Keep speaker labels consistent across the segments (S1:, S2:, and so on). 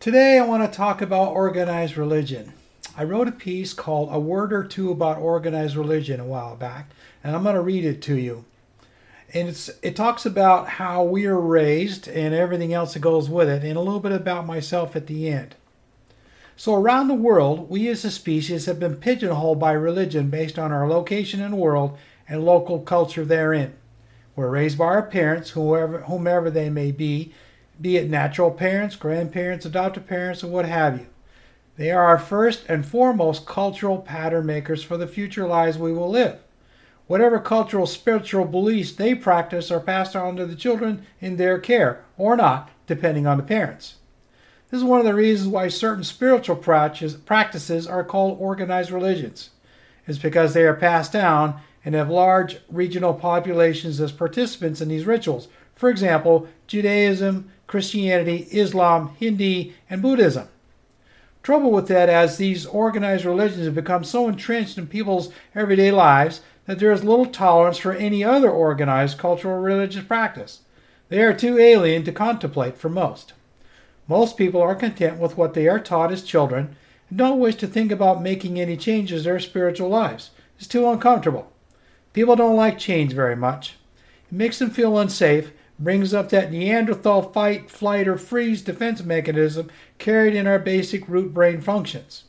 S1: Today I want to talk about organized religion. I wrote a piece called A Word or Two About Organized Religion a while back, and I'm going to read it to you. And it's, it talks about how we are raised and everything else that goes with it, and a little bit about myself at the end. So, around the world, we as a species have been pigeonholed by religion based on our location in the world and local culture therein. We're raised by our parents, whoever, whomever they may be, be it natural parents, grandparents, adoptive parents, or what have you. They are our first and foremost cultural pattern makers for the future lives we will live. Whatever cultural spiritual beliefs they practice are passed on to the children in their care, or not, depending on the parents. This is one of the reasons why certain spiritual practices are called organized religions. It's because they are passed down and have large regional populations as participants in these rituals. For example, Judaism, Christianity, Islam, Hindi, and Buddhism. Trouble with that as these organized religions have become so entrenched in people's everyday lives that there is little tolerance for any other organized cultural religious practice. They are too alien to contemplate for most. Most people are content with what they are taught as children and don't wish to think about making any changes to their spiritual lives. It's too uncomfortable. People don't like change very much. It makes them feel unsafe brings up that Neanderthal fight, flight, or freeze defense mechanism carried in our basic root brain functions.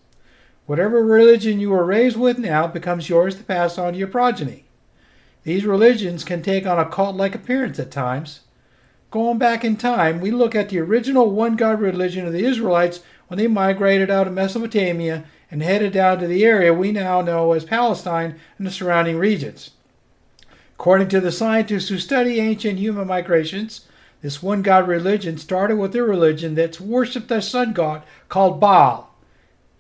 S1: Whatever religion you were raised with now becomes yours to pass on to your progeny. These religions can take on a cult like appearance at times. Going back in time, we look at the original one God religion of the Israelites when they migrated out of Mesopotamia and headed down to the area we now know as Palestine and the surrounding regions. According to the scientists who study ancient human migrations, this one god religion started with a religion that worshipped a sun god called Baal.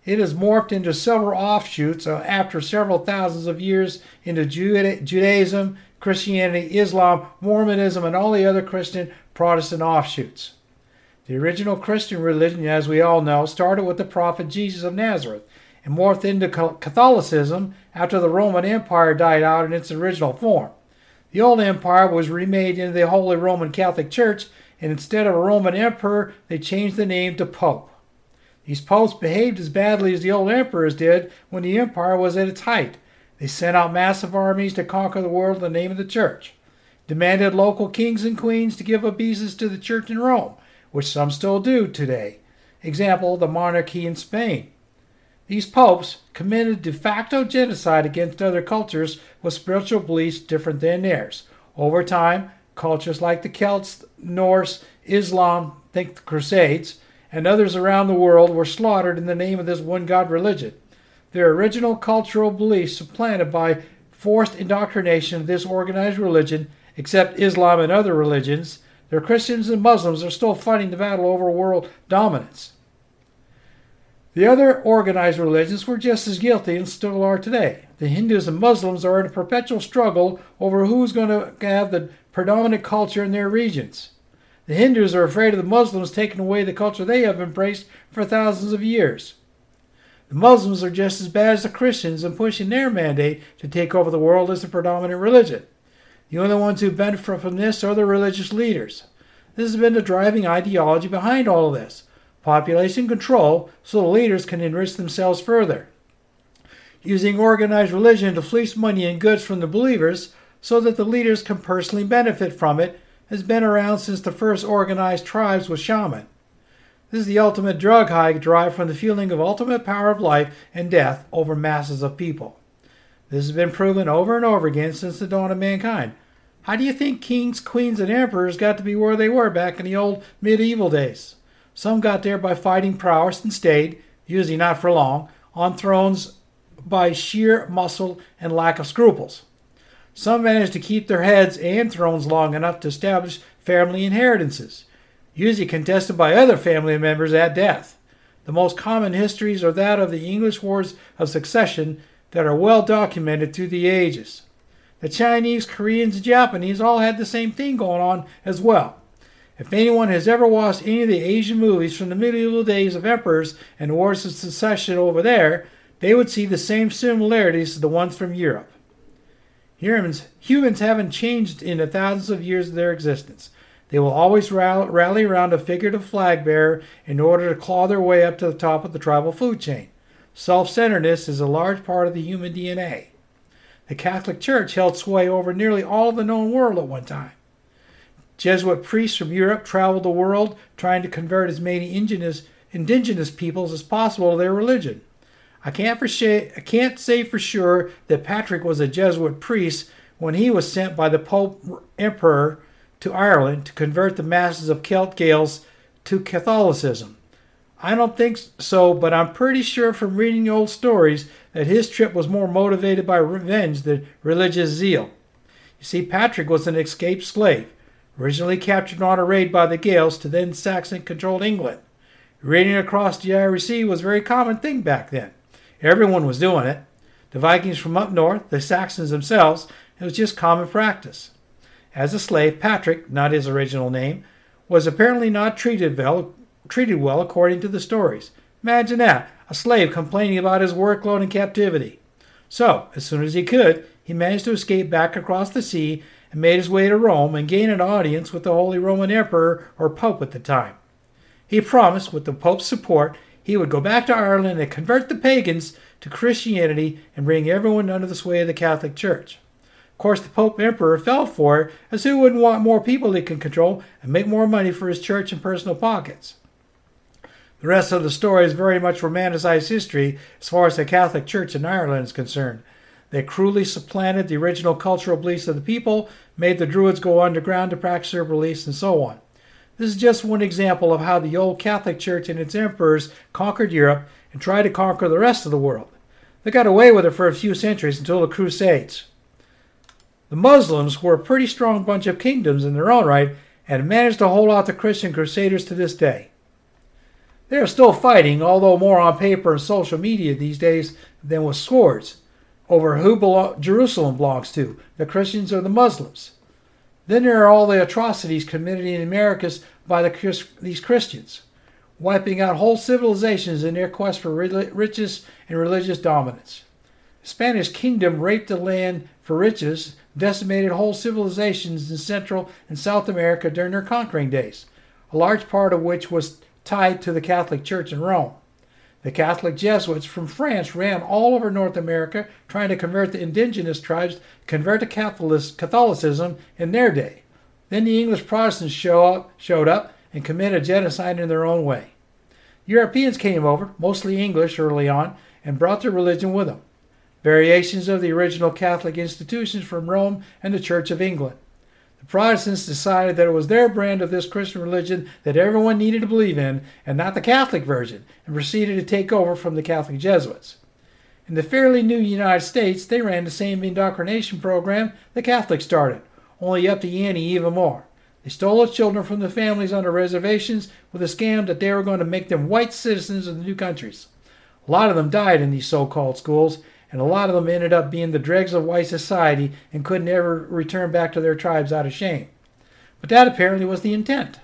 S1: It has morphed into several offshoots uh, after several thousands of years into Judaism, Christianity, Islam, Mormonism, and all the other Christian Protestant offshoots. The original Christian religion, as we all know, started with the prophet Jesus of Nazareth and morphed into Catholicism after the Roman Empire died out in its original form. The old empire was remade into the Holy Roman Catholic Church, and instead of a Roman emperor, they changed the name to Pope. These popes behaved as badly as the old emperors did when the empire was at its height. They sent out massive armies to conquer the world in the name of the church, demanded local kings and queens to give obeisance to the church in Rome, which some still do today. Example, the monarchy in Spain. These popes committed de facto genocide against other cultures with spiritual beliefs different than theirs. Over time, cultures like the Celts, Norse, Islam, think the Crusades, and others around the world were slaughtered in the name of this one God religion. Their original cultural beliefs supplanted by forced indoctrination of this organized religion, except Islam and other religions, their Christians and Muslims are still fighting the battle over world dominance. The other organized religions were just as guilty and still are today. The Hindus and Muslims are in a perpetual struggle over who's going to have the predominant culture in their regions. The Hindus are afraid of the Muslims taking away the culture they have embraced for thousands of years. The Muslims are just as bad as the Christians in pushing their mandate to take over the world as the predominant religion. The only ones who benefit from this are the religious leaders. This has been the driving ideology behind all of this population control so the leaders can enrich themselves further. Using organized religion to fleece money and goods from the believers so that the leaders can personally benefit from it has been around since the first organized tribes with shaman. This is the ultimate drug high derived from the feeling of ultimate power of life and death over masses of people. This has been proven over and over again since the dawn of mankind. How do you think kings, queens, and emperors got to be where they were back in the old medieval days? Some got there by fighting prowess and stayed, usually not for long, on thrones by sheer muscle and lack of scruples. Some managed to keep their heads and thrones long enough to establish family inheritances, usually contested by other family members at death. The most common histories are that of the English Wars of Succession that are well documented through the ages. The Chinese, Koreans, and Japanese all had the same thing going on as well. If anyone has ever watched any of the Asian movies from the medieval days of emperors and wars of succession over there, they would see the same similarities as the ones from Europe. Humans, humans haven't changed in the thousands of years of their existence. They will always rally around a figurative flag bearer in order to claw their way up to the top of the tribal food chain. Self centeredness is a large part of the human DNA. The Catholic Church held sway over nearly all the known world at one time. Jesuit priests from Europe traveled the world trying to convert as many indigenous, indigenous peoples as possible to their religion. I can't, for sh- I can't say for sure that Patrick was a Jesuit priest when he was sent by the Pope Emperor to Ireland to convert the masses of Celt Gaels to Catholicism. I don't think so, but I'm pretty sure from reading the old stories that his trip was more motivated by revenge than religious zeal. You see, Patrick was an escaped slave, originally captured on a raid by the Gaels to then Saxon controlled England. Raiding across the Irish Sea was a very common thing back then. Everyone was doing it. The Vikings from up north, the Saxons themselves, it was just common practice. As a slave, Patrick, not his original name, was apparently not treated well, treated well according to the stories. Imagine that, a slave complaining about his workload in captivity. So, as soon as he could, he managed to escape back across the sea and made his way to Rome and gain an audience with the Holy Roman Emperor or Pope at the time. He promised, with the Pope's support, he would go back to Ireland and convert the pagans to Christianity and bring everyone under the sway of the Catholic Church. Of course, the Pope Emperor fell for it, as who wouldn't want more people he can control and make more money for his church and personal pockets? The rest of the story is very much romanticized history as far as the Catholic Church in Ireland is concerned. They cruelly supplanted the original cultural beliefs of the people, made the Druids go underground to practice their beliefs, and so on. This is just one example of how the old Catholic Church and its emperors conquered Europe and tried to conquer the rest of the world. They got away with it for a few centuries until the Crusades. The Muslims were a pretty strong bunch of kingdoms in their own right and managed to hold out the Christian Crusaders to this day. They are still fighting, although more on paper and social media these days than with swords, over who Jerusalem belongs to, the Christians or the Muslims. Then there are all the atrocities committed in Americas by the, these Christians, wiping out whole civilizations in their quest for riches and religious dominance. The Spanish kingdom raped the land for riches, decimated whole civilizations in Central and South America during their conquering days, a large part of which was tied to the Catholic Church in Rome. The Catholic Jesuits from France ran all over North America trying to convert the indigenous tribes convert to Catholicism in their day. Then the English Protestants show up, showed up and committed genocide in their own way. Europeans came over, mostly English early on, and brought their religion with them. Variations of the original Catholic institutions from Rome and the Church of England. The Protestants decided that it was their brand of this Christian religion that everyone needed to believe in, and not the Catholic version, and proceeded to take over from the Catholic Jesuits. In the fairly new United States, they ran the same indoctrination program the Catholics started, only up the ante even more. They stole the children from the families on the reservations with a scam that they were going to make them white citizens of the new countries. A lot of them died in these so called schools, and a lot of them ended up being the dregs of white society and could never return back to their tribes out of shame. But that apparently was the intent.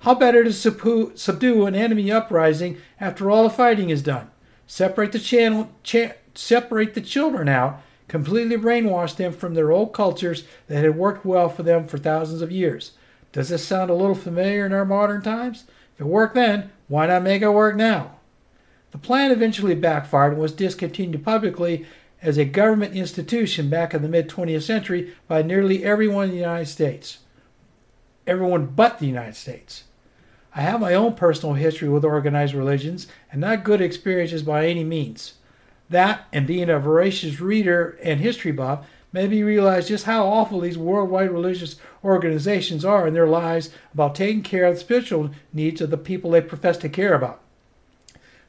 S1: How better to subdue an enemy uprising after all the fighting is done? Separate the channel, cha- separate the children out, completely brainwash them from their old cultures that had worked well for them for thousands of years. Does this sound a little familiar in our modern times? If it worked then, why not make it work now? The plan eventually backfired and was discontinued publicly as a government institution back in the mid 20th century by nearly everyone in the United States. Everyone but the United States. I have my own personal history with organized religions and not good experiences by any means. That, and being a voracious reader and history buff, made me realize just how awful these worldwide religious organizations are in their lives about taking care of the spiritual needs of the people they profess to care about.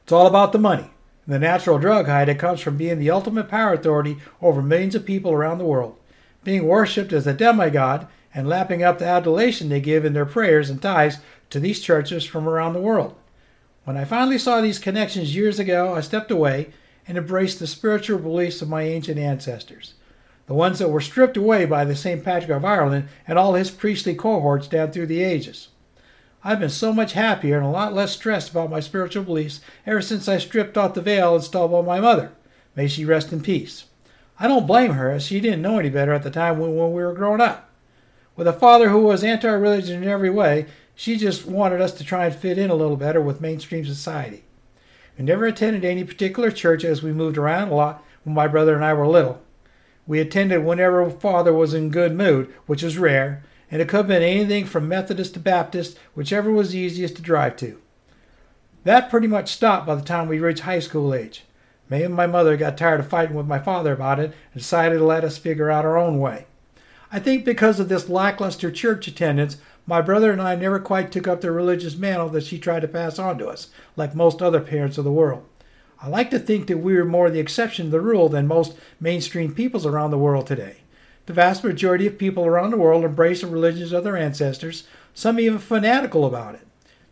S1: It's all about the money. The natural drug high comes from being the ultimate power authority over millions of people around the world, being worshipped as a demigod, and lapping up the adulation they give in their prayers and tithes to these churches from around the world. When I finally saw these connections years ago, I stepped away and embraced the spiritual beliefs of my ancient ancestors, the ones that were stripped away by the St. Patrick of Ireland and all his priestly cohorts down through the ages. I've been so much happier and a lot less stressed about my spiritual beliefs ever since I stripped off the veil installed by my mother. May she rest in peace. I don't blame her, as she didn't know any better at the time when, when we were growing up. With a father who was anti religion in every way, she just wanted us to try and fit in a little better with mainstream society. We never attended any particular church as we moved around a lot when my brother and I were little. We attended whenever father was in good mood, which was rare, and it could have been anything from Methodist to Baptist, whichever was easiest to drive to. That pretty much stopped by the time we reached high school age. Me and my mother got tired of fighting with my father about it and decided to let us figure out our own way. I think because of this lackluster church attendance, my brother and I never quite took up the religious mantle that she tried to pass on to us, like most other parents of the world. I like to think that we are more the exception to the rule than most mainstream peoples around the world today. The vast majority of people around the world embrace the religions of their ancestors, some even fanatical about it.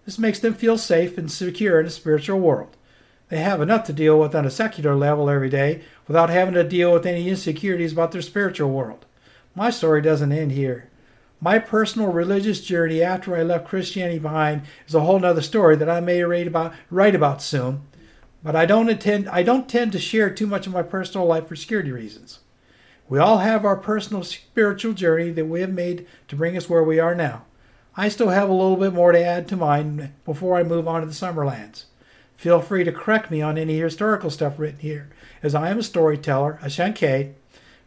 S1: This makes them feel safe and secure in a spiritual world. They have enough to deal with on a secular level every day without having to deal with any insecurities about their spiritual world. My story doesn't end here. My personal religious journey after I left Christianity behind is a whole other story that I may write about, write about soon. But I don't intend I don't tend to share too much of my personal life for security reasons. We all have our personal spiritual journey that we have made to bring us where we are now. I still have a little bit more to add to mine before I move on to the Summerlands. Feel free to correct me on any historical stuff written here, as I am a storyteller, a Seanchaí,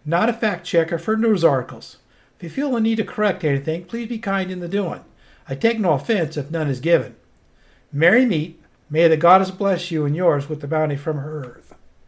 S1: not a fact checker for news articles. If you feel the need to correct anything, please be kind in the doing. I take no offense if none is given. Merry meet. May the goddess bless you and yours with the bounty from her earth.